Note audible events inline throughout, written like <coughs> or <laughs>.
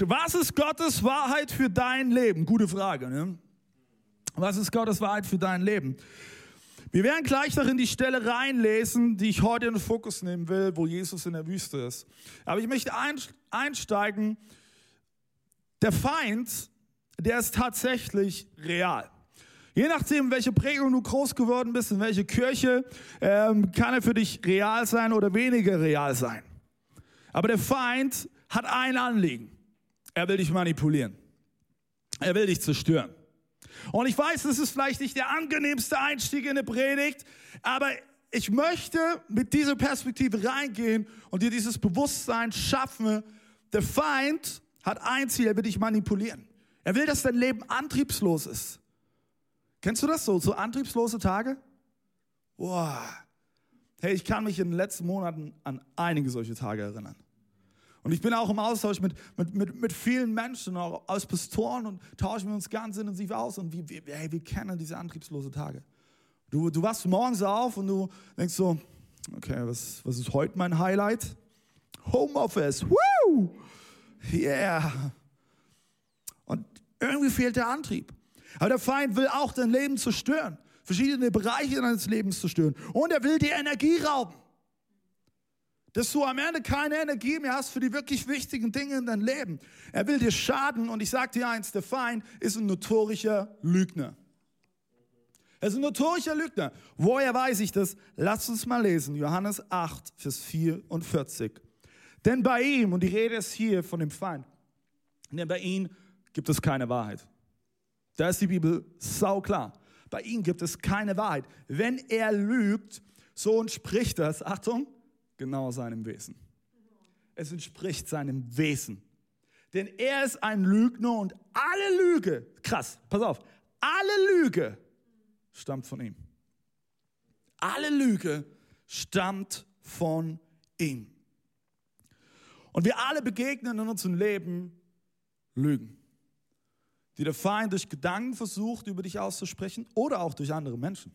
Was ist Gottes Wahrheit für dein Leben? Gute Frage. Ne? Was ist Gottes Wahrheit für dein Leben? Wir werden gleich noch in die Stelle reinlesen, die ich heute in den Fokus nehmen will, wo Jesus in der Wüste ist. Aber ich möchte einsteigen. Der Feind, der ist tatsächlich real. Je nachdem, welche Prägung du groß geworden bist, in welche Kirche, ähm, kann er für dich real sein oder weniger real sein. Aber der Feind hat ein Anliegen. Er will dich manipulieren. Er will dich zerstören. Und ich weiß, das ist vielleicht nicht der angenehmste Einstieg in eine Predigt, aber ich möchte mit dieser Perspektive reingehen und dir dieses Bewusstsein schaffen. Der Feind hat ein Ziel, er will dich manipulieren. Er will, dass dein Leben antriebslos ist. Kennst du das so, so antriebslose Tage? Boah. Hey, ich kann mich in den letzten Monaten an einige solche Tage erinnern. Und ich bin auch im Austausch mit, mit, mit, mit vielen Menschen, auch als Pastoren und tauschen wir uns ganz intensiv aus. Und wir, wir, hey, wir kennen diese antriebslose Tage. Du, du wachst morgens auf und du denkst so, okay, was, was ist heute mein Highlight? Homeoffice, woo! Yeah! Und irgendwie fehlt der Antrieb. Aber der Feind will auch dein Leben zerstören, verschiedene Bereiche deines Lebens zerstören. Und er will dir Energie rauben dass du am Ende keine Energie mehr hast für die wirklich wichtigen Dinge in deinem Leben. Er will dir schaden und ich sage dir eins, der Feind ist ein notorischer Lügner. Er ist ein notorischer Lügner. Woher weiß ich das? Lass uns mal lesen. Johannes 8, Vers 44. Denn bei ihm, und die Rede ist hier von dem Feind, denn bei ihm gibt es keine Wahrheit. Da ist die Bibel sauklar. Bei ihm gibt es keine Wahrheit. Wenn er lügt, so entspricht das, Achtung, genau seinem Wesen. Es entspricht seinem Wesen. Denn er ist ein Lügner und alle Lüge, krass, pass auf, alle Lüge stammt von ihm. Alle Lüge stammt von ihm. Und wir alle begegnen in unserem Leben Lügen, die der Feind durch Gedanken versucht, über dich auszusprechen oder auch durch andere Menschen.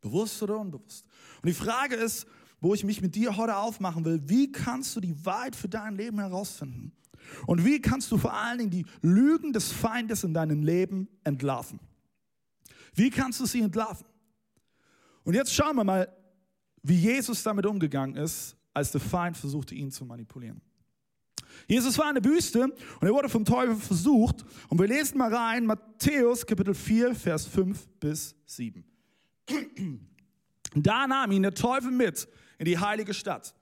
Bewusst oder unbewusst. Und die Frage ist, wo ich mich mit dir heute aufmachen will. Wie kannst du die Wahrheit für dein Leben herausfinden? Und wie kannst du vor allen Dingen die Lügen des Feindes in deinem Leben entlarven? Wie kannst du sie entlarven? Und jetzt schauen wir mal, wie Jesus damit umgegangen ist, als der Feind versuchte, ihn zu manipulieren. Jesus war in der Wüste und er wurde vom Teufel versucht. Und wir lesen mal rein, Matthäus Kapitel 4, Vers 5 bis 7. <clears throat> Da nahm ihn der Teufel mit in die heilige Stadt.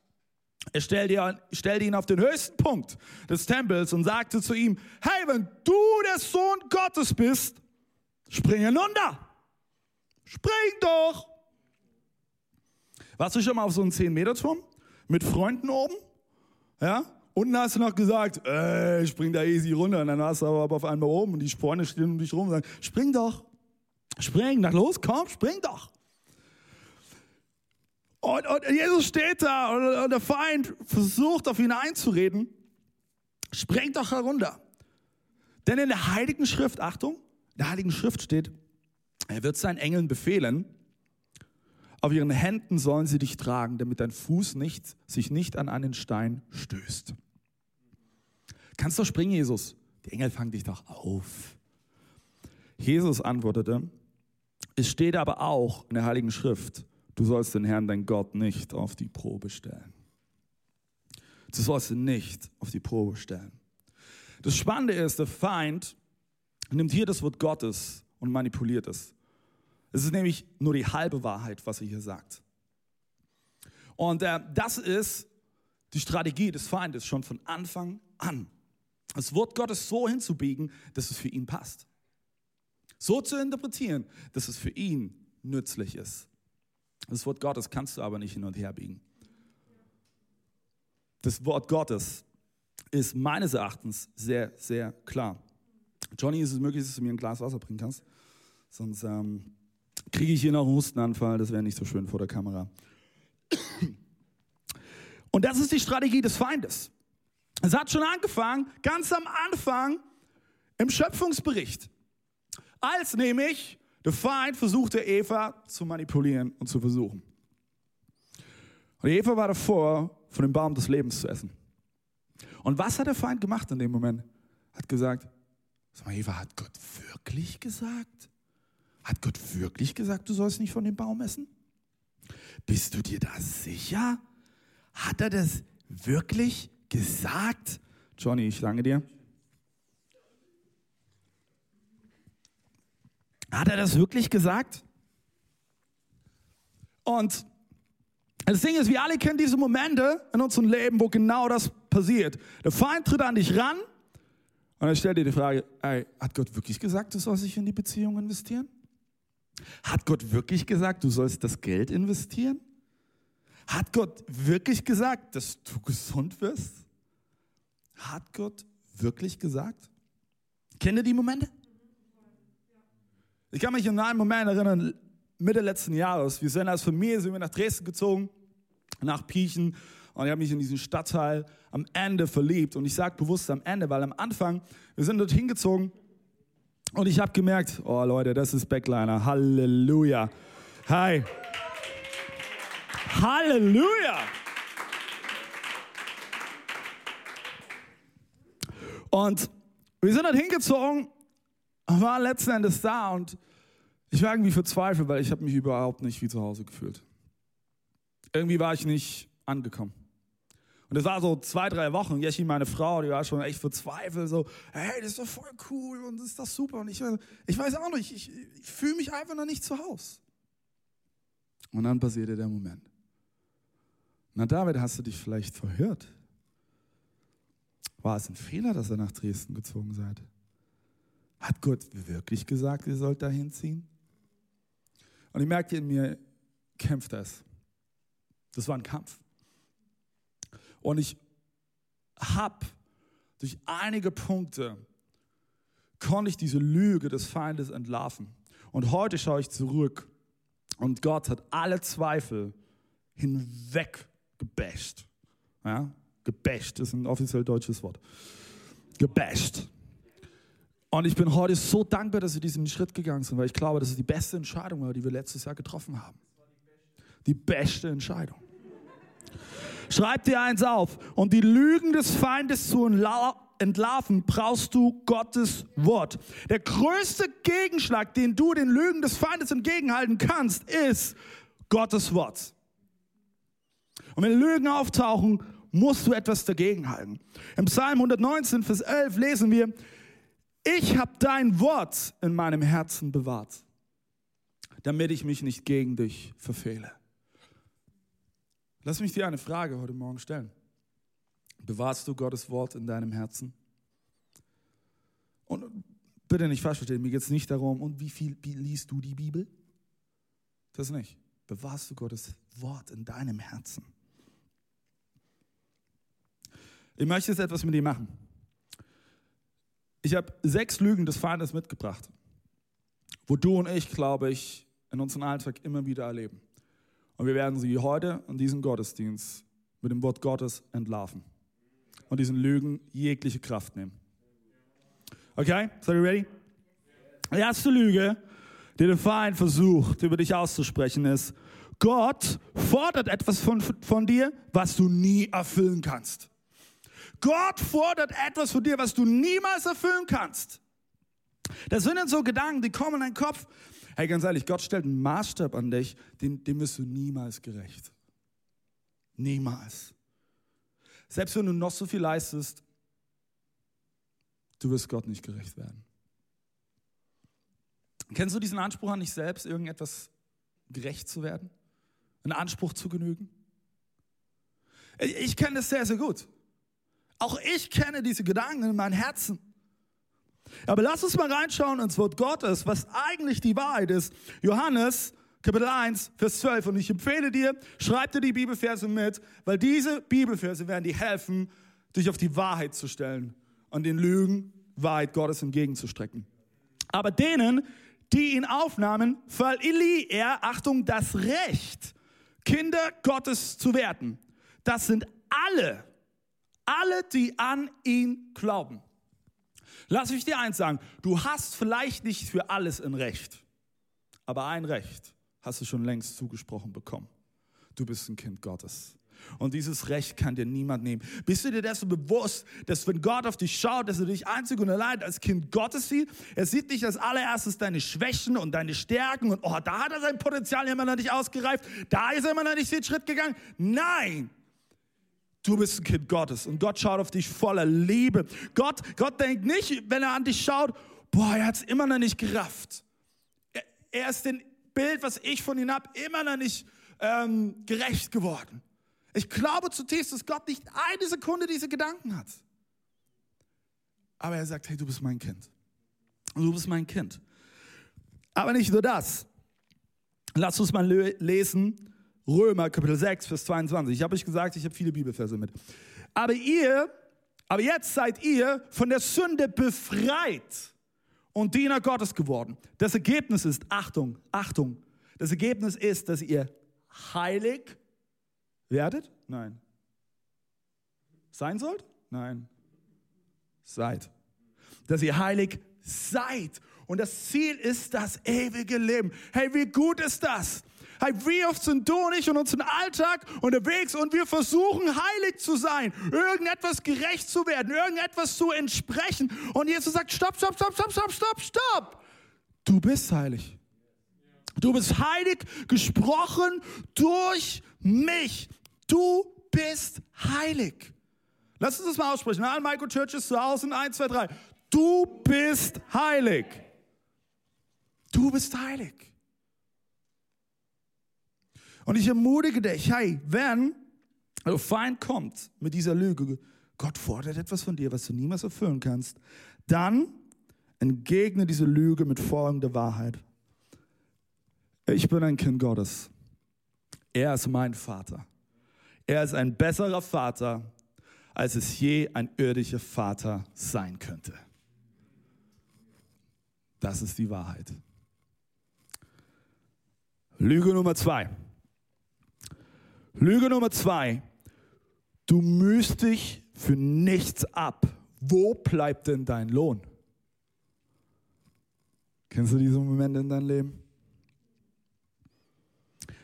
Er stellte, ihn auf den höchsten Punkt des Tempels und sagte zu ihm, hey, wenn du der Sohn Gottes bist, spring hinunter. Spring doch. Warst du schon mal auf so einem 10-Meter-Turm mit Freunden oben? Ja? Unten hast du noch gesagt, ey, spring da easy runter. Und dann warst du aber auf einmal oben und die Freunde stehen um dich rum und sagen, spring doch. Spring, na los, komm, spring doch. Und, und Jesus steht da und, und der Feind versucht auf ihn einzureden. Sprengt doch herunter. Denn in der Heiligen Schrift, Achtung, in der Heiligen Schrift steht, er wird seinen Engeln befehlen, auf ihren Händen sollen sie dich tragen, damit dein Fuß nicht, sich nicht an einen Stein stößt. Kannst doch springen, Jesus. Die Engel fangen dich doch auf. Jesus antwortete, es steht aber auch in der Heiligen Schrift, Du sollst den Herrn, dein Gott, nicht auf die Probe stellen. Du sollst ihn nicht auf die Probe stellen. Das Spannende ist, der Feind nimmt hier das Wort Gottes und manipuliert es. Es ist nämlich nur die halbe Wahrheit, was er hier sagt. Und äh, das ist die Strategie des Feindes schon von Anfang an. Das Wort Gottes so hinzubiegen, dass es für ihn passt. So zu interpretieren, dass es für ihn nützlich ist. Das Wort Gottes kannst du aber nicht hin und her biegen. Das Wort Gottes ist meines Erachtens sehr, sehr klar. Johnny, ist es möglich, dass du mir ein Glas Wasser bringen kannst? Sonst ähm, kriege ich hier noch einen Hustenanfall, das wäre nicht so schön vor der Kamera. Und das ist die Strategie des Feindes. Es hat schon angefangen, ganz am Anfang im Schöpfungsbericht, als nämlich der Feind versuchte, Eva zu manipulieren und zu versuchen. Und Eva war davor, von dem Baum des Lebens zu essen. Und was hat der Feind gemacht in dem Moment? Hat gesagt, sag mal, Eva, hat Gott wirklich gesagt? Hat Gott wirklich gesagt, du sollst nicht von dem Baum essen? Bist du dir da sicher? Hat er das wirklich gesagt? Johnny, ich danke dir. Hat er das wirklich gesagt? Und das Ding ist, wir alle kennen diese Momente in unserem Leben, wo genau das passiert. Der Feind tritt an dich ran und er stellt dir die Frage, ey, hat Gott wirklich gesagt, du sollst dich in die Beziehung investieren? Hat Gott wirklich gesagt, du sollst das Geld investieren? Hat Gott wirklich gesagt, dass du gesund wirst? Hat Gott wirklich gesagt? Kennt ihr die Momente? Ich kann mich an einen Moment erinnern, Mitte letzten Jahres. Wir sind als Familie sind wir nach Dresden gezogen, nach Piechen. Und ich habe mich in diesen Stadtteil am Ende verliebt. Und ich sage bewusst am Ende, weil am Anfang, wir sind dort hingezogen und ich habe gemerkt, oh Leute, das ist Backliner. Halleluja. Hi. Halleluja. Und wir sind dort hingezogen war letzten Endes da und ich war irgendwie verzweifelt, weil ich habe mich überhaupt nicht wie zu Hause gefühlt. Irgendwie war ich nicht angekommen. Und es war so zwei, drei Wochen. Jeschi, meine Frau, die war schon echt verzweifelt. So, hey, das ist doch voll cool und das ist doch super. Und ich, ich weiß auch nicht, ich, ich fühle mich einfach noch nicht zu Hause. Und dann passierte der Moment. Na, David, hast du dich vielleicht verhört? War es ein Fehler, dass ihr nach Dresden gezogen seid? Hat Gott wirklich gesagt, ihr sollt da hinziehen? Und ich merkte in mir, kämpft das. Das war ein Kampf. Und ich habe durch einige Punkte konnte ich diese Lüge des Feindes entlarven. Und heute schaue ich zurück und Gott hat alle Zweifel hinweg gebasht. Ja? Gebasht ist ein offiziell deutsches Wort. Gebasht. Und ich bin heute so dankbar, dass wir diesen Schritt gegangen sind, weil ich glaube, dass es die beste Entscheidung die wir letztes Jahr getroffen haben. Die beste Entscheidung. Schreib dir eins auf. Und die Lügen des Feindes zu entlarven, brauchst du Gottes Wort. Der größte Gegenschlag, den du den Lügen des Feindes entgegenhalten kannst, ist Gottes Wort. Und wenn Lügen auftauchen, musst du etwas dagegenhalten. Im Psalm 119, Vers 11 lesen wir, ich habe dein Wort in meinem Herzen bewahrt, damit ich mich nicht gegen dich verfehle. Lass mich dir eine Frage heute Morgen stellen. Bewahrst du Gottes Wort in deinem Herzen? Und bitte nicht falsch verstehen, mir geht es nicht darum, und wie viel liest du die Bibel? Das nicht. Bewahrst du Gottes Wort in deinem Herzen? Ich möchte jetzt etwas mit dir machen. Ich habe sechs Lügen des Feindes mitgebracht, wo du und ich, glaube ich, in unserem Alltag immer wieder erleben. Und wir werden sie heute in diesem Gottesdienst mit dem Wort Gottes entlarven und diesen Lügen jegliche Kraft nehmen. Okay, seid ihr ready? Die erste Lüge, die der Feind versucht, über dich auszusprechen, ist, Gott fordert etwas von, von dir, was du nie erfüllen kannst. Gott fordert etwas von dir, was du niemals erfüllen kannst. Das sind dann so Gedanken, die kommen in deinen Kopf. Hey, ganz ehrlich, Gott stellt einen Maßstab an dich, dem, dem wirst du niemals gerecht. Niemals. Selbst wenn du noch so viel leistest, du wirst Gott nicht gerecht werden. Kennst du diesen Anspruch an dich selbst, irgendetwas gerecht zu werden? Einen Anspruch zu genügen? Ich kenne das sehr, sehr gut. Auch ich kenne diese Gedanken in meinem Herzen. Aber lass uns mal reinschauen ins Wort Gottes, was eigentlich die Wahrheit ist. Johannes Kapitel 1, Vers 12. Und ich empfehle dir, schreib dir die Bibelverse mit, weil diese Bibelverse werden dir helfen, dich auf die Wahrheit zu stellen und den Lügen Wahrheit Gottes entgegenzustrecken. Aber denen, die ihn aufnahmen, verlieh er, Achtung, das Recht, Kinder Gottes zu werden. Das sind alle, alle, die an ihn glauben. Lass mich dir eins sagen, du hast vielleicht nicht für alles ein Recht, aber ein Recht hast du schon längst zugesprochen bekommen. Du bist ein Kind Gottes. Und dieses Recht kann dir niemand nehmen. Bist du dir dessen bewusst, dass wenn Gott auf dich schaut, dass er dich einzig und allein als Kind Gottes sieht? Er sieht nicht als allererstes deine Schwächen und deine Stärken und oh, da hat er sein Potenzial immer noch nicht ausgereift, da ist er immer noch nicht den Schritt gegangen. Nein! Du bist ein Kind Gottes und Gott schaut auf dich voller Liebe. Gott, Gott denkt nicht, wenn er an dich schaut, boah, er hat es immer noch nicht gerafft. Er, er ist dem Bild, was ich von ihm habe, immer noch nicht ähm, gerecht geworden. Ich glaube zutiefst, dass Gott nicht eine Sekunde diese Gedanken hat. Aber er sagt, hey, du bist mein Kind. Du bist mein Kind. Aber nicht nur das. Lass uns mal lesen, Römer Kapitel 6, Vers 22. Ich habe euch gesagt, ich habe viele Bibelverse mit. Aber ihr, aber jetzt seid ihr von der Sünde befreit und Diener Gottes geworden. Das Ergebnis ist, Achtung, Achtung, das Ergebnis ist, dass ihr heilig werdet? Nein. Sein sollt? Nein. Seid. Dass ihr heilig seid. Und das Ziel ist das ewige Leben. Hey, wie gut ist das? Hey, wie oft sind du und ich in unserem Alltag unterwegs und wir versuchen heilig zu sein, irgendetwas gerecht zu werden, irgendetwas zu entsprechen. Und Jesus sagt, stopp, stopp, stopp, stopp, stopp, stopp, stopp. Du bist heilig. Du bist heilig gesprochen durch mich. Du bist heilig. Lass uns das mal aussprechen. Alle Michael Churches zu Hause in 1, 2, 3. Du bist heilig. Du bist heilig. Und ich ermutige dich, hey, wenn der Feind kommt mit dieser Lüge, Gott fordert etwas von dir, was du niemals erfüllen kannst, dann entgegne diese Lüge mit folgender Wahrheit. Ich bin ein Kind Gottes. Er ist mein Vater. Er ist ein besserer Vater, als es je ein irdischer Vater sein könnte. Das ist die Wahrheit. Lüge Nummer zwei. Lüge Nummer zwei. Du müsst dich für nichts ab. Wo bleibt denn dein Lohn? Kennst du diese Momente in deinem Leben?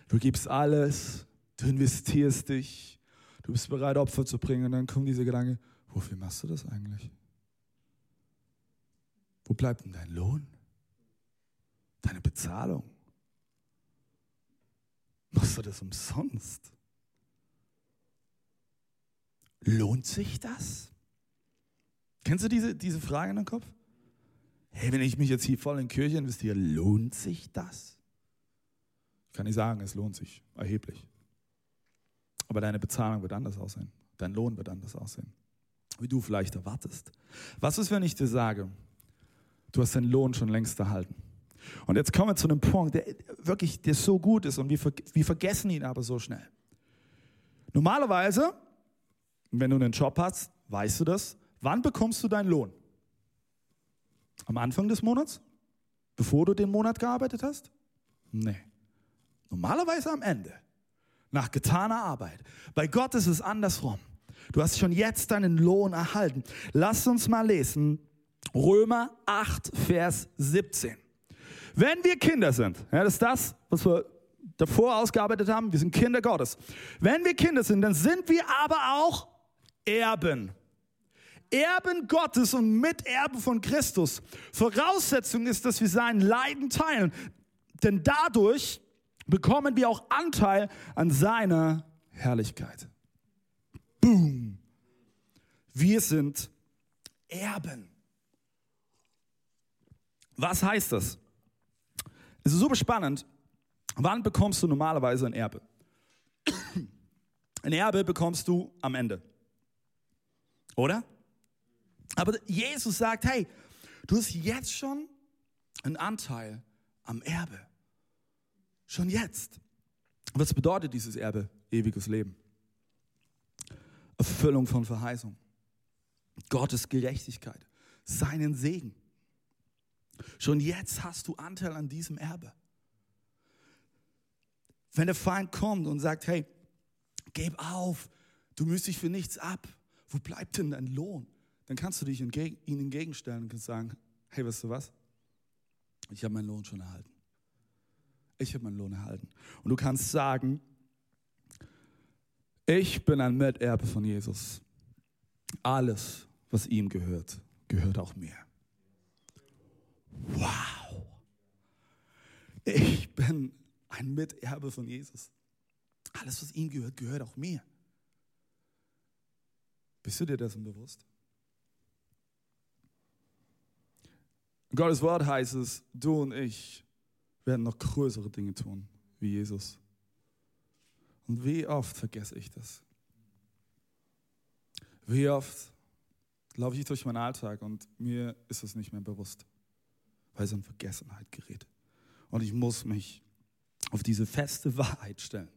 Du gibst alles, Du investierst dich, du bist bereit, Opfer zu bringen und dann kommen diese Gedanken, wofür machst du das eigentlich? Wo bleibt denn dein Lohn? Deine Bezahlung? Machst du das umsonst? Lohnt sich das? Kennst du diese, diese Frage in deinem Kopf? Hey, wenn ich mich jetzt hier voll in Kirche investiere, lohnt sich das? Ich kann nicht sagen, es lohnt sich erheblich. Aber deine Bezahlung wird anders aussehen. Dein Lohn wird anders aussehen. Wie du vielleicht erwartest. Was ist, wenn ich dir sage, du hast deinen Lohn schon längst erhalten? Und jetzt kommen wir zu einem Punkt, der wirklich der so gut ist und wir, wir vergessen ihn aber so schnell. Normalerweise, wenn du einen Job hast, weißt du das, wann bekommst du deinen Lohn? Am Anfang des Monats? Bevor du den Monat gearbeitet hast? Nee. Normalerweise am Ende nach getaner Arbeit. Bei Gott ist es andersrum. Du hast schon jetzt deinen Lohn erhalten. Lass uns mal lesen. Römer 8, Vers 17. Wenn wir Kinder sind, ja, das ist das, was wir davor ausgearbeitet haben, wir sind Kinder Gottes. Wenn wir Kinder sind, dann sind wir aber auch Erben. Erben Gottes und Miterben von Christus. Voraussetzung ist, dass wir sein Leiden teilen. Denn dadurch bekommen wir auch Anteil an seiner Herrlichkeit. Boom. Wir sind Erben. Was heißt das? Es ist super spannend. Wann bekommst du normalerweise ein Erbe? <coughs> Ein Erbe bekommst du am Ende. Oder? Aber Jesus sagt, hey, du hast jetzt schon einen Anteil am Erbe. Schon jetzt. Was bedeutet dieses Erbe? Ewiges Leben. Erfüllung von Verheißung. Gottes Gerechtigkeit, seinen Segen. Schon jetzt hast du Anteil an diesem Erbe. Wenn der Feind kommt und sagt, hey, gib auf, du müsst dich für nichts ab, wo bleibt denn dein Lohn? Dann kannst du dich entgegen, ihm entgegenstellen und sagen, hey, weißt du was? Ich habe meinen Lohn schon erhalten. Ich habe meinen Lohn erhalten. Und du kannst sagen, ich bin ein Miterbe von Jesus. Alles, was ihm gehört, gehört auch mir. Wow. Ich bin ein Miterbe von Jesus. Alles, was ihm gehört, gehört auch mir. Bist du dir dessen bewusst? In Gottes Wort heißt es, du und ich werden noch größere Dinge tun wie Jesus. Und wie oft vergesse ich das? Wie oft laufe ich durch meinen Alltag und mir ist es nicht mehr bewusst, weil es in Vergessenheit gerät. Und ich muss mich auf diese feste Wahrheit stellen.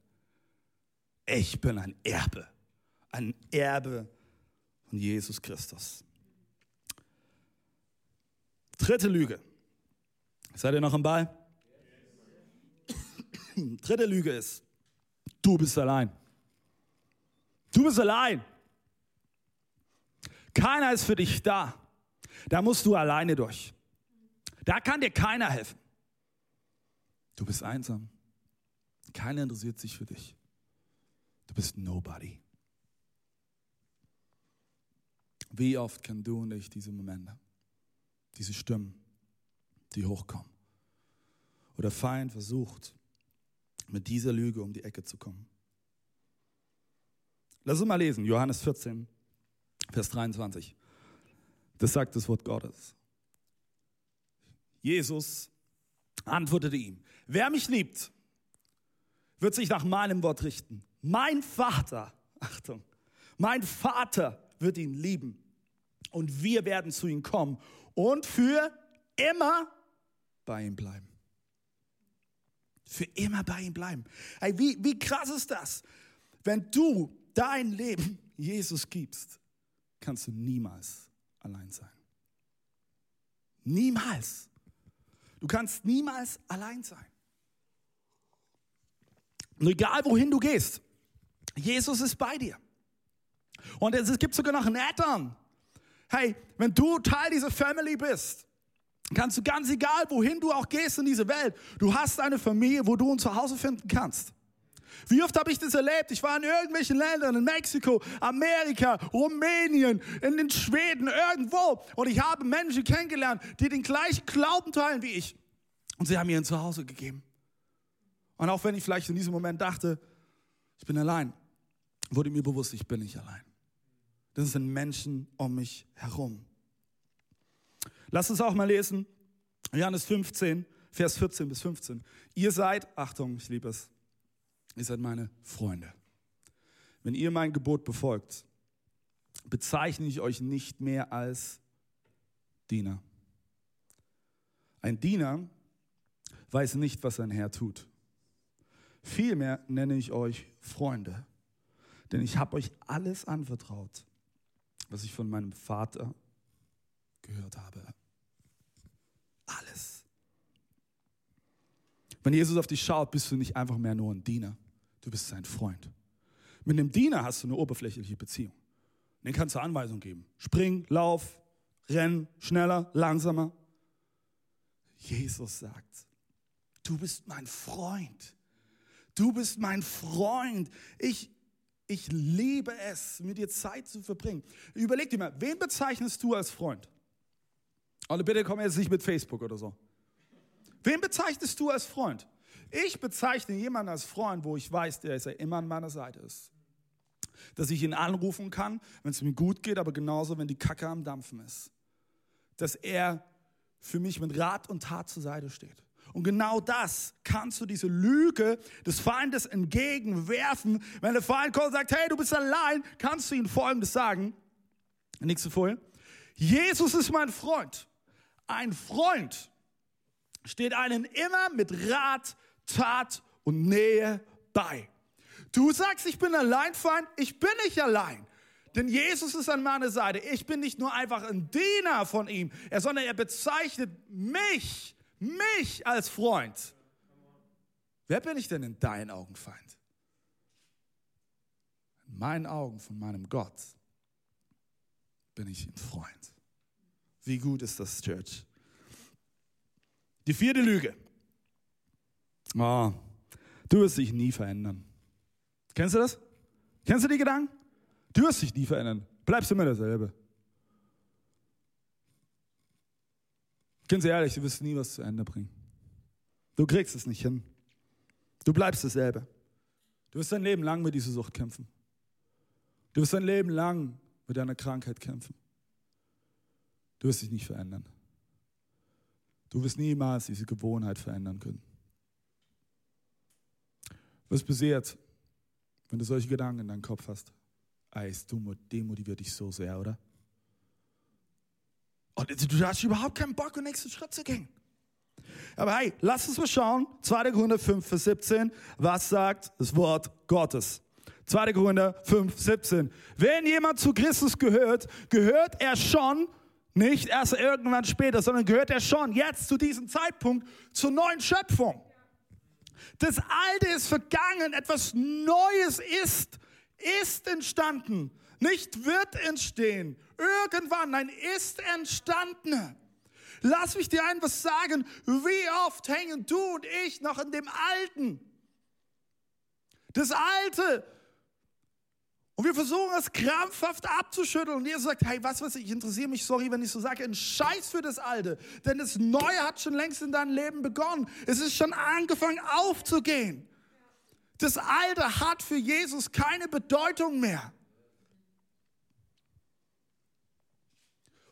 Ich bin ein Erbe, ein Erbe von Jesus Christus. Dritte Lüge. Seid ihr noch am Ball? <clears throat> Dritte Lüge ist, du bist allein. Du bist allein. Keiner ist für dich da. Da musst du alleine durch. Da kann dir keiner helfen. Du bist einsam. Keiner interessiert sich für dich. Du bist nobody. Wie oft kennen du und ich diese Momente, diese Stimmen, die hochkommen? Oder Feind versucht, mit dieser Lüge um die Ecke zu kommen. Lass uns mal lesen, Johannes 14, Vers 23. Das sagt das Wort Gottes. Jesus antwortete ihm, wer mich liebt, wird sich nach meinem Wort richten. Mein Vater, Achtung, mein Vater wird ihn lieben und wir werden zu ihm kommen und für immer bei ihm bleiben. Für immer bei ihm bleiben. Hey, wie, wie krass ist das? Wenn du dein Leben Jesus gibst, kannst du niemals allein sein. Niemals. Du kannst niemals allein sein. Und egal wohin du gehst, Jesus ist bei dir. Und es gibt sogar noch einen Add-on. Hey, wenn du Teil dieser Family bist, kannst du ganz egal, wohin du auch gehst in diese Welt, du hast eine Familie, wo du ein Zuhause finden kannst. Wie oft habe ich das erlebt? Ich war in irgendwelchen Ländern, in Mexiko, Amerika, Rumänien, in den Schweden, irgendwo. Und ich habe Menschen kennengelernt, die den gleichen Glauben teilen wie ich. Und sie haben mir ein Zuhause gegeben. Und auch wenn ich vielleicht in diesem Moment dachte, ich bin allein, wurde mir bewusst, ich bin nicht allein. Das sind Menschen um mich herum. Lass uns auch mal lesen, Johannes 15, Vers 14 bis 15. Ihr seid, Achtung, ich liebe es, ihr seid meine Freunde. Wenn ihr mein Gebot befolgt, bezeichne ich euch nicht mehr als Diener. Ein Diener weiß nicht, was sein Herr tut. Vielmehr nenne ich euch Freunde, denn ich habe euch alles anvertraut, was ich von meinem Vater gehört habe. Alles. Wenn Jesus auf dich schaut, bist du nicht einfach mehr nur ein Diener, du bist sein Freund. Mit einem Diener hast du eine oberflächliche Beziehung. Den kannst du Anweisungen geben. Spring, lauf, renn, schneller, langsamer. Jesus sagt, du bist mein Freund. Du bist mein Freund. Ich, ich liebe es, mit dir Zeit zu verbringen. Überleg dir mal, wen bezeichnest du als Freund? Und bitte komm jetzt nicht mit Facebook oder so. Wen bezeichnest du als Freund? Ich bezeichne jemanden als Freund, wo ich weiß, der ist ja immer an meiner Seite ist. Dass ich ihn anrufen kann, wenn es mir gut geht, aber genauso, wenn die Kacke am Dampfen ist. Dass er für mich mit Rat und Tat zur Seite steht. Und genau das kannst du diese Lüge des Feindes entgegenwerfen. Wenn der Feind kommt und sagt, hey, du bist allein, kannst du ihm Folgendes sagen. Nächste Folie. Jesus ist mein Freund. Ein Freund steht einem immer mit Rat, Tat und Nähe bei. Du sagst, ich bin allein, Feind. Ich bin nicht allein. Denn Jesus ist an meiner Seite. Ich bin nicht nur einfach ein Diener von ihm, sondern er bezeichnet mich, mich als Freund. Wer bin ich denn in deinen Augen, Feind? In meinen Augen von meinem Gott bin ich ein Freund. Wie gut ist das, Church? Die vierte Lüge. Oh, du wirst dich nie verändern. Kennst du das? Kennst du die Gedanken? Du wirst dich nie verändern. Bleibst immer derselbe. Ganz ehrlich, du wirst nie was zu Ende bringen. Du kriegst es nicht hin. Du bleibst dasselbe. Du wirst dein Leben lang mit dieser Sucht kämpfen. Du wirst dein Leben lang mit deiner Krankheit kämpfen. Du wirst dich nicht verändern. Du wirst niemals diese Gewohnheit verändern können. Was passiert, wenn du solche Gedanken in deinem Kopf hast? Ey, es demotiviert dich so sehr, oder? Und du hast überhaupt keinen Bock, den nächsten Schritt zu gehen. Aber hey, lass uns mal schauen. 2. Korinther 5, Vers 17. Was sagt das Wort Gottes? 2. Korinther 5, 17. Wenn jemand zu Christus gehört, gehört er schon, nicht erst irgendwann später, sondern gehört er schon jetzt zu diesem Zeitpunkt zur neuen Schöpfung. Das Alte ist vergangen, etwas Neues ist, ist entstanden. Nicht wird entstehen. Irgendwann, nein, ist entstanden. Lass mich dir etwas sagen. Wie oft hängen du und ich noch in dem Alten? Das Alte. Und wir versuchen es krampfhaft abzuschütteln. Und ihr sagt, hey, was weiß ich, ich interessiere mich, sorry, wenn ich so sage, ein Scheiß für das Alte. Denn das Neue hat schon längst in deinem Leben begonnen. Es ist schon angefangen aufzugehen. Das Alte hat für Jesus keine Bedeutung mehr.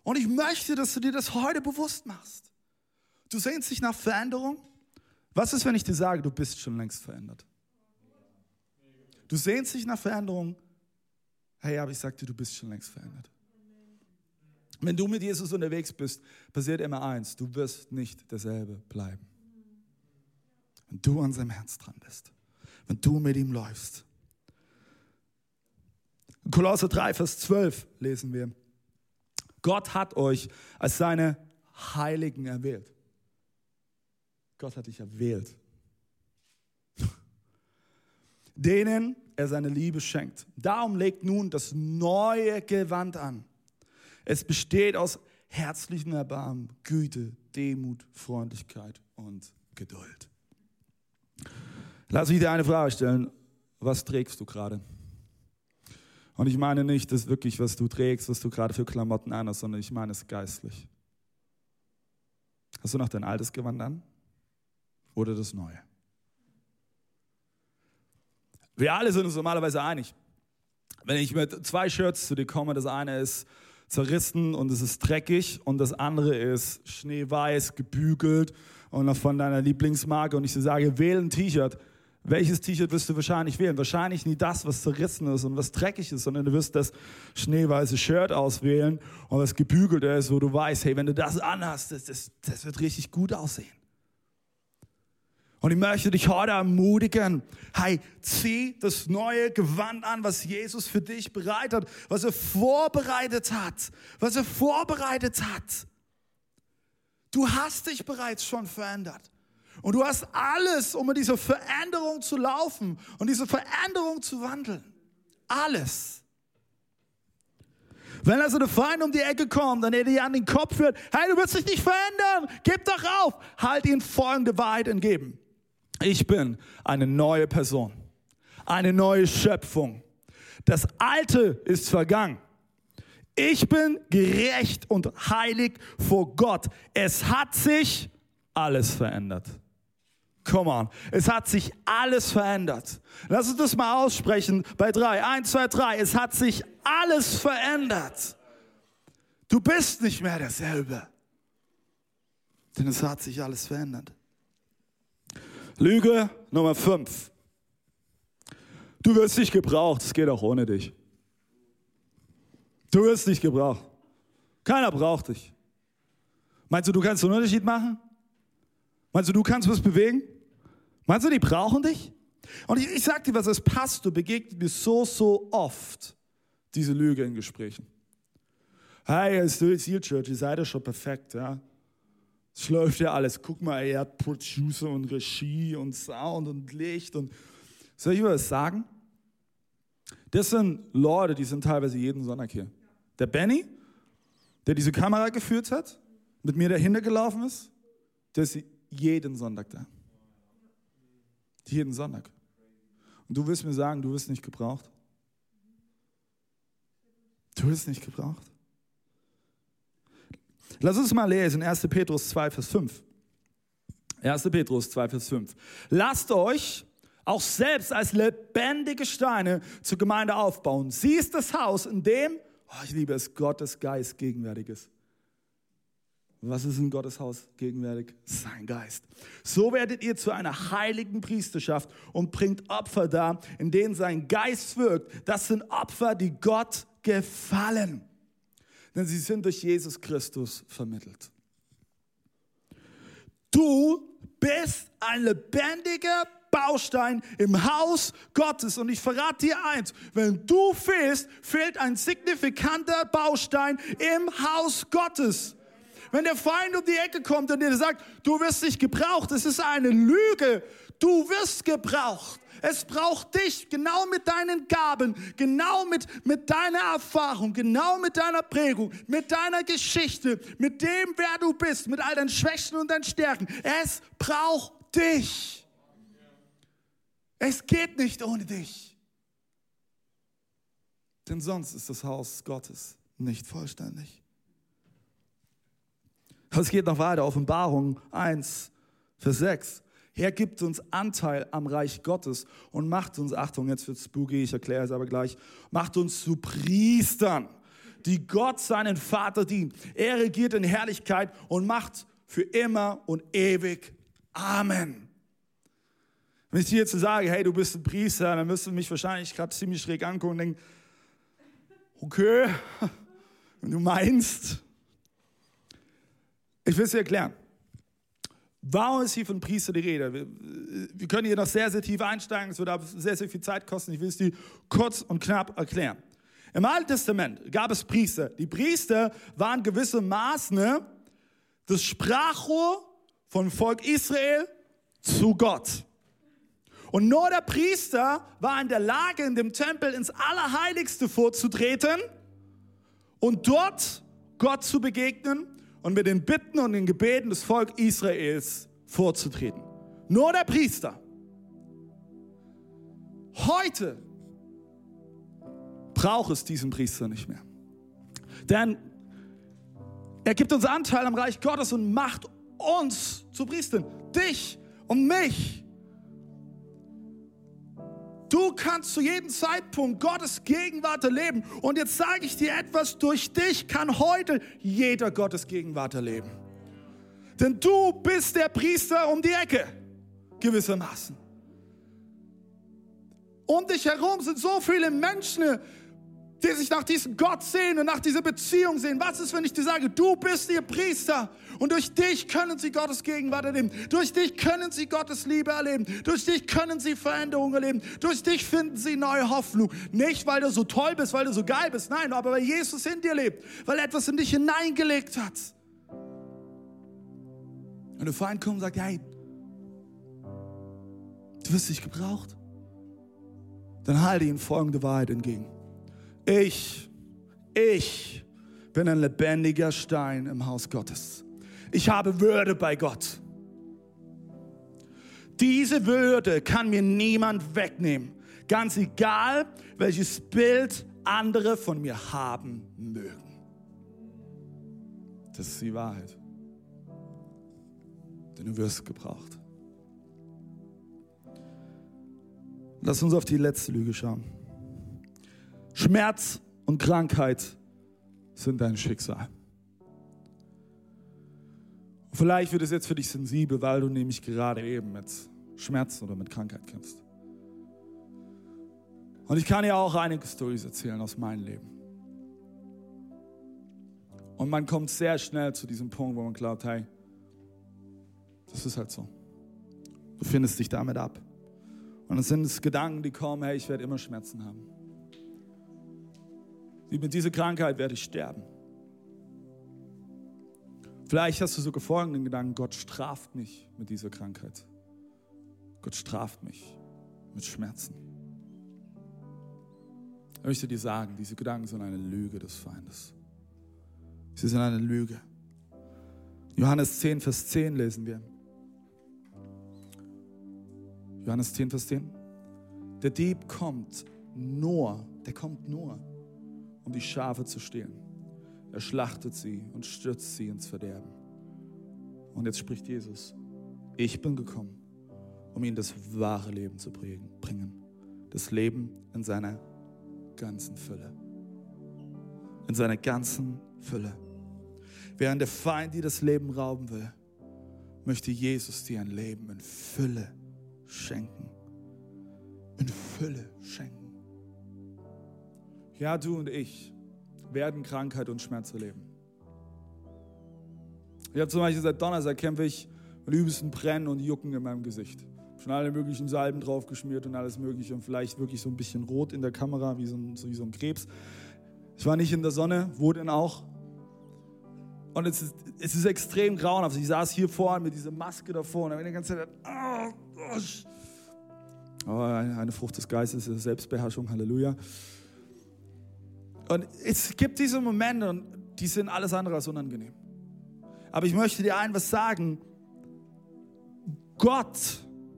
Und ich möchte, dass du dir das heute bewusst machst. Du sehnst dich nach Veränderung. Was ist, wenn ich dir sage, du bist schon längst verändert? Du sehnst dich nach Veränderung. Hey, aber ich sagte, du bist schon längst verändert. Wenn du mit Jesus unterwegs bist, passiert immer eins: Du wirst nicht derselbe bleiben. Wenn du an seinem Herz dran bist, wenn du mit ihm läufst. Kolosser 3, Vers 12 lesen wir. Gott hat euch als seine Heiligen erwählt. Gott hat dich erwählt. Denen er seine Liebe schenkt. Darum legt nun das neue Gewand an. Es besteht aus herzlichen Erbarmen, Güte, Demut, Freundlichkeit und Geduld. Lass mich dir eine Frage stellen. Was trägst du gerade? Und ich meine nicht das wirklich, was du trägst, was du gerade für Klamotten an hast, sondern ich meine es geistlich. Hast du noch dein altes Gewand an oder das neue? Wir alle sind uns normalerweise einig. Wenn ich mit zwei Shirts zu dir komme, das eine ist zerrissen und es ist dreckig und das andere ist schneeweiß, gebügelt und noch von deiner Lieblingsmarke und ich dir sage, wähle ein T-Shirt, welches T-Shirt wirst du wahrscheinlich wählen? Wahrscheinlich nie das, was zerrissen ist und was dreckig ist, sondern du wirst das schneeweiße Shirt auswählen und was gebügelt ist, wo du weißt, hey, wenn du das anhast, das, das, das wird richtig gut aussehen. Und ich möchte dich heute ermutigen, hey, zieh das neue Gewand an, was Jesus für dich bereitet hat, was er vorbereitet hat, was er vorbereitet hat. Du hast dich bereits schon verändert. Und du hast alles, um in diese Veränderung zu laufen und diese Veränderung zu wandeln. Alles. Wenn also der Feind um die Ecke kommt und er dir an den Kopf führt, hey, du wirst dich nicht verändern, gib doch auf, halt ihn folgende Wahrheit entgeben. Ich bin eine neue Person, eine neue Schöpfung. Das Alte ist vergangen. Ich bin gerecht und heilig vor Gott. Es hat sich alles verändert. Come on. Es hat sich alles verändert. Lass uns das mal aussprechen bei drei. Eins, zwei, drei. Es hat sich alles verändert. Du bist nicht mehr derselbe. Denn es hat sich alles verändert. Lüge Nummer fünf. Du wirst nicht gebraucht. Es geht auch ohne dich. Du wirst nicht gebraucht. Keiner braucht dich. Meinst du, du kannst einen Unterschied machen? Meinst du, du kannst was bewegen? Meinst du, die brauchen dich? Und ich, ich sag dir was, als Pastor begegnet mir so, so oft diese Lüge in Gesprächen. Hey, es ist Seal Church, ihr seid ja schon perfekt, ja. Es läuft ja alles. Guck mal, er hat Producer und Regie und Sound und Licht und soll ich was sagen? Das sind Leute, die sind teilweise jeden Sonntag hier. Der Benny, der diese Kamera geführt hat, mit mir dahinter gelaufen ist, der ist jeden Sonntag da. Jeden Sonntag. Und du wirst mir sagen, du wirst nicht gebraucht. Du wirst nicht gebraucht. Lass uns mal lesen, 1. Petrus 2, Vers 5. 1. Petrus 2, Vers 5. Lasst euch auch selbst als lebendige Steine zur Gemeinde aufbauen. Sie ist das Haus, in dem, oh, ich liebe es, Gottes Geist gegenwärtig ist. Was ist in Gottes Haus gegenwärtig? Sein Geist. So werdet ihr zu einer heiligen Priesterschaft und bringt Opfer dar, in denen sein Geist wirkt. Das sind Opfer, die Gott gefallen. Denn sie sind durch Jesus Christus vermittelt. Du bist ein lebendiger Baustein im Haus Gottes. Und ich verrate dir eins, wenn du fehlst, fehlt ein signifikanter Baustein im Haus Gottes. Wenn der Feind um die Ecke kommt und dir sagt, du wirst nicht gebraucht, es ist eine Lüge. Du wirst gebraucht. Es braucht dich genau mit deinen Gaben, genau mit, mit deiner Erfahrung, genau mit deiner Prägung, mit deiner Geschichte, mit dem, wer du bist, mit all deinen Schwächen und deinen Stärken. Es braucht dich. Es geht nicht ohne dich. Denn sonst ist das Haus Gottes nicht vollständig. Es geht noch weiter, Offenbarung 1, Vers 6. Er gibt uns Anteil am Reich Gottes und macht uns, Achtung, jetzt wird spooky, ich erkläre es aber gleich, macht uns zu Priestern, die Gott seinen Vater dienen. Er regiert in Herrlichkeit und macht für immer und ewig. Amen. Wenn ich dir jetzt sage, hey, du bist ein Priester, dann wirst du mich wahrscheinlich gerade ziemlich schräg angucken und denken, okay, <laughs> wenn du meinst, ich will es dir erklären. Warum ist hier von Priester die Rede? Wir, wir, können hier noch sehr, sehr tief einsteigen, es würde sehr, sehr viel Zeit kosten. Ich will es dir kurz und knapp erklären. Im Alten Testament gab es Priester. Die Priester waren gewissermaßen das Sprachrohr von Volk Israel zu Gott. Und nur der Priester war in der Lage, in dem Tempel ins Allerheiligste vorzutreten und dort Gott zu begegnen und mit den Bitten und den Gebeten des Volk Israels vorzutreten. Nur der Priester. Heute braucht es diesen Priester nicht mehr. Denn er gibt uns Anteil am Reich Gottes und macht uns zu Priestern. Dich und mich. Du kannst zu jedem Zeitpunkt Gottes Gegenwart erleben. Und jetzt sage ich dir etwas, durch dich kann heute jeder Gottes Gegenwart erleben. Denn du bist der Priester um die Ecke, gewissermaßen. Um dich herum sind so viele Menschen, die sich nach diesem Gott sehen und nach dieser Beziehung sehen. Was ist, wenn ich dir sage, du bist ihr Priester und durch dich können sie Gottes Gegenwart erleben. Durch dich können sie Gottes Liebe erleben. Durch dich können sie Veränderungen erleben. Durch dich finden sie neue Hoffnung. Nicht, weil du so toll bist, weil du so geil bist. Nein, aber weil Jesus in dir lebt. Weil er etwas in dich hineingelegt hat. Und der Feind kommt und sagt, hey, du wirst dich gebraucht. Dann halte ihm folgende Wahrheit entgegen. Ich, ich bin ein lebendiger Stein im Haus Gottes. Ich habe Würde bei Gott. Diese Würde kann mir niemand wegnehmen. Ganz egal, welches Bild andere von mir haben mögen. Das ist die Wahrheit. Denn du wirst gebraucht. Lass uns auf die letzte Lüge schauen. Schmerz und Krankheit sind dein Schicksal. Vielleicht wird es jetzt für dich sensibel, weil du nämlich gerade eben mit Schmerz oder mit Krankheit kämpfst. Und ich kann dir auch einige Storys erzählen aus meinem Leben. Und man kommt sehr schnell zu diesem Punkt, wo man glaubt, hey, das ist halt so. Du findest dich damit ab. Und es sind es Gedanken, die kommen, hey, ich werde immer Schmerzen haben. mit dieser Krankheit werde ich sterben. Vielleicht hast du sogar folgenden Gedanken, Gott straft mich mit dieser Krankheit. Gott straft mich mit Schmerzen. Ich möchte dir sagen, diese Gedanken sind eine Lüge des Feindes. Sie sind eine Lüge. Johannes 10, Vers 10 lesen wir. Johannes 10, Vers 10. Der Dieb kommt nur, der kommt nur, um die Schafe zu stehlen. Er schlachtet sie und stürzt sie ins Verderben. Und jetzt spricht Jesus, ich bin gekommen, um ihnen das wahre Leben zu bringen. Das Leben in seiner ganzen Fülle. In seiner ganzen Fülle. Während der Feind dir das Leben rauben will, möchte Jesus dir ein Leben in Fülle schenken. In Fülle schenken. Ja, du und ich werden Krankheit und Schmerz erleben. Ich habe zum Beispiel seit Donnerstag kämpfe ich mit übelsten Brennen und Jucken in meinem Gesicht. Schon alle möglichen Salben draufgeschmiert und alles Mögliche und vielleicht wirklich so ein bisschen rot in der Kamera, wie so ein, so wie so ein Krebs. Ich war nicht in der Sonne, wo denn auch? Und es ist, es ist extrem grauenhaft. Ich saß hier vorne mit dieser Maske davor und habe die ganze Zeit, oh, oh. Aber eine Frucht des Geistes ist Selbstbeherrschung, Halleluja. Und es gibt diese Momente und die sind alles andere als unangenehm. Aber ich möchte dir ein was sagen. Gott,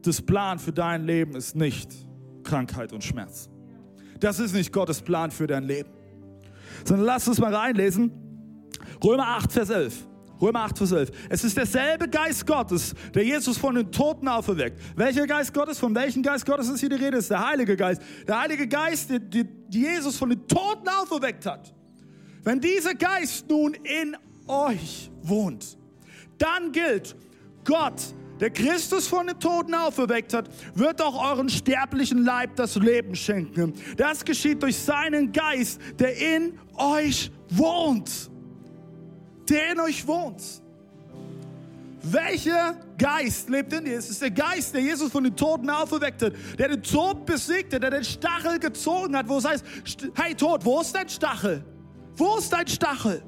das Plan für dein Leben ist nicht Krankheit und Schmerz. Das ist nicht Gottes Plan für dein Leben. Sondern lass uns mal reinlesen. Römer 8, Vers 11. Römer 8, Vers 11. Es ist derselbe Geist Gottes, der Jesus von den Toten auferweckt. Welcher Geist Gottes? Von welchem Geist Gottes ist hier die Rede? Es ist der Heilige Geist. Der Heilige Geist, der, der Jesus von den Toten auferweckt hat. Wenn dieser Geist nun in euch wohnt, dann gilt, Gott, der Christus von den Toten auferweckt hat, wird auch euren sterblichen Leib das Leben schenken. Das geschieht durch seinen Geist, der in euch wohnt der in euch wohnt. Welcher Geist lebt in dir? Es ist der Geist, der Jesus von den Toten auferweckt hat, der den Tod besiegt hat, der den Stachel gezogen hat, wo es heißt, hey Tod, wo ist dein Stachel? Wo ist dein Stachel?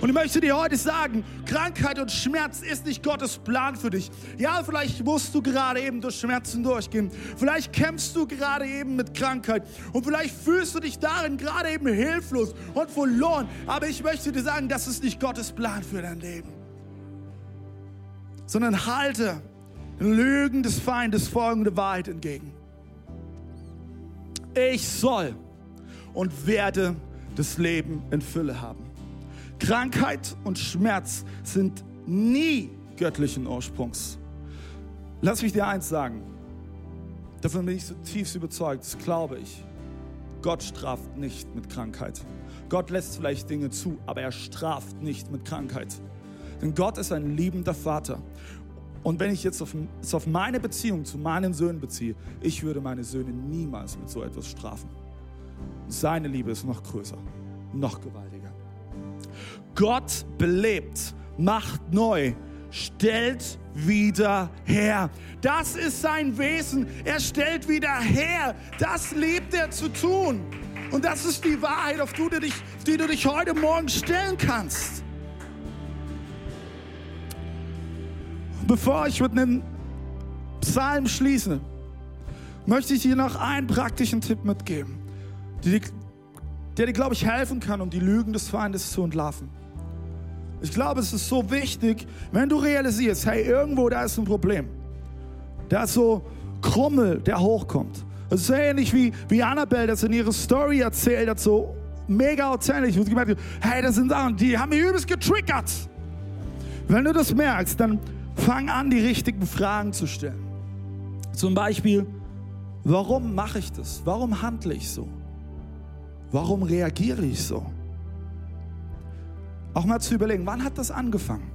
Und ich möchte dir heute sagen, Krankheit und Schmerz ist nicht Gottes Plan für dich. Ja, vielleicht musst du gerade eben durch Schmerzen durchgehen. Vielleicht kämpfst du gerade eben mit Krankheit. Und vielleicht fühlst du dich darin gerade eben hilflos und verloren. Aber ich möchte dir sagen, das ist nicht Gottes Plan für dein Leben. Sondern halte Lügen des Feindes folgende Wahrheit entgegen. Ich soll und werde das Leben in Fülle haben. Krankheit und Schmerz sind nie göttlichen Ursprungs. Lass mich dir eins sagen. Davon bin ich so tiefst überzeugt, das glaube ich. Gott straft nicht mit Krankheit. Gott lässt vielleicht Dinge zu, aber er straft nicht mit Krankheit. Denn Gott ist ein liebender Vater. Und wenn ich jetzt auf, auf meine Beziehung zu meinen Söhnen beziehe, ich würde meine Söhne niemals mit so etwas strafen. Seine Liebe ist noch größer, noch gewaltiger. Gott belebt, macht neu, stellt wieder her. Das ist sein Wesen. Er stellt wieder her. Das liebt er zu tun. Und das ist die Wahrheit, auf die du dich, die du dich heute Morgen stellen kannst. Bevor ich mit einem Psalm schließe, möchte ich dir noch einen praktischen Tipp mitgeben, der dir, glaube ich, helfen kann, um die Lügen des Feindes zu entlarven. Ich glaube, es ist so wichtig, wenn du realisierst, hey, irgendwo da ist ein Problem. Da ist so Krummel, der hochkommt. Es ist ähnlich wie, wie Annabelle das in ihrer Story erzählt hat, so mega authentisch. Wo sie gemerkt hey, das sind Sachen, die haben mich übelst getriggert. Wenn du das merkst, dann fang an, die richtigen Fragen zu stellen. Zum Beispiel, warum mache ich das? Warum handle ich so? Warum reagiere ich so? Auch mal zu überlegen, wann hat das angefangen?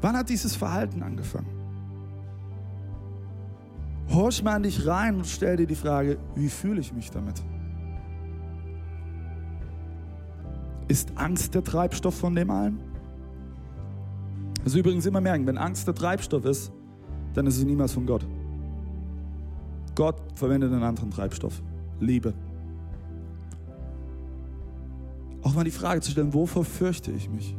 Wann hat dieses Verhalten angefangen? Horch mal in dich rein und stell dir die Frage, wie fühle ich mich damit? Ist Angst der Treibstoff von dem allen? Also übrigens immer merken, wenn Angst der Treibstoff ist, dann ist es niemals von Gott. Gott verwendet einen anderen Treibstoff. Liebe. Auch mal die Frage zu stellen, wovor fürchte ich mich?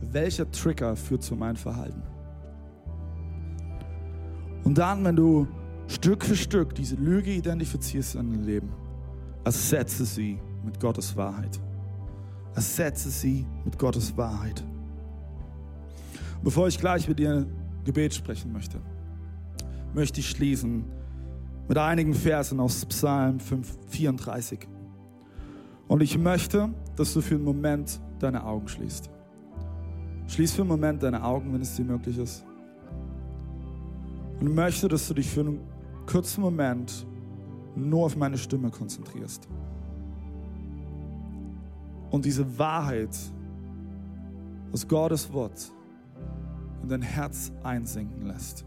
Welcher Trigger führt zu meinem Verhalten? Und dann, wenn du Stück für Stück diese Lüge identifizierst in deinem Leben, ersetze sie mit Gottes Wahrheit. Ersetze sie mit Gottes Wahrheit. Bevor ich gleich mit dir Gebet sprechen möchte, möchte ich schließen mit einigen Versen aus Psalm 5, 34. Und ich möchte, dass du für einen Moment deine Augen schließt. Schließ für einen Moment deine Augen, wenn es dir möglich ist. Und ich möchte, dass du dich für einen kurzen Moment nur auf meine Stimme konzentrierst. Und diese Wahrheit aus Gottes Wort in dein Herz einsinken lässt.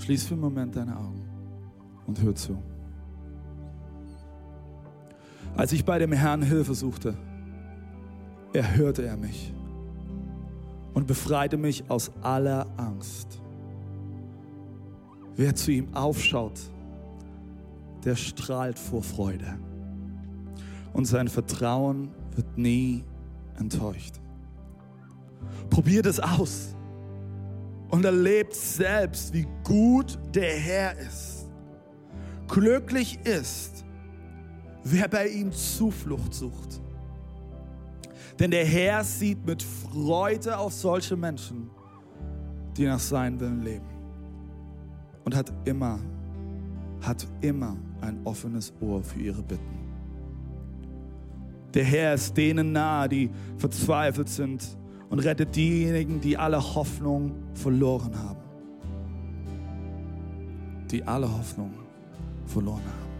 Schließ für einen Moment deine Augen und hör zu. Als ich bei dem Herrn Hilfe suchte, erhörte er mich und befreite mich aus aller Angst. Wer zu ihm aufschaut, der strahlt vor Freude und sein Vertrauen wird nie enttäuscht. Probiert es aus und erlebt selbst, wie gut der Herr ist. Glücklich ist, wer bei ihm Zuflucht sucht. Denn der Herr sieht mit Freude auf solche Menschen, die nach seinem Willen leben. Und hat immer, hat immer ein offenes Ohr für ihre Bitten. Der Herr ist denen nahe, die verzweifelt sind und rettet diejenigen, die alle Hoffnung verloren haben. Die alle Hoffnung verloren haben.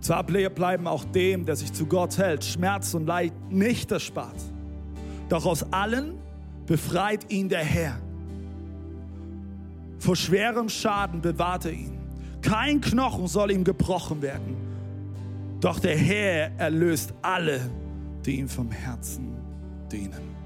Zwar bleiben auch dem, der sich zu Gott hält, Schmerz und Leid nicht erspart. Doch aus allen befreit ihn der Herr. Vor schwerem Schaden bewahrt er ihn. Kein Knochen soll ihm gebrochen werden. Doch der Herr erlöst alle, die ihm vom Herzen dienen.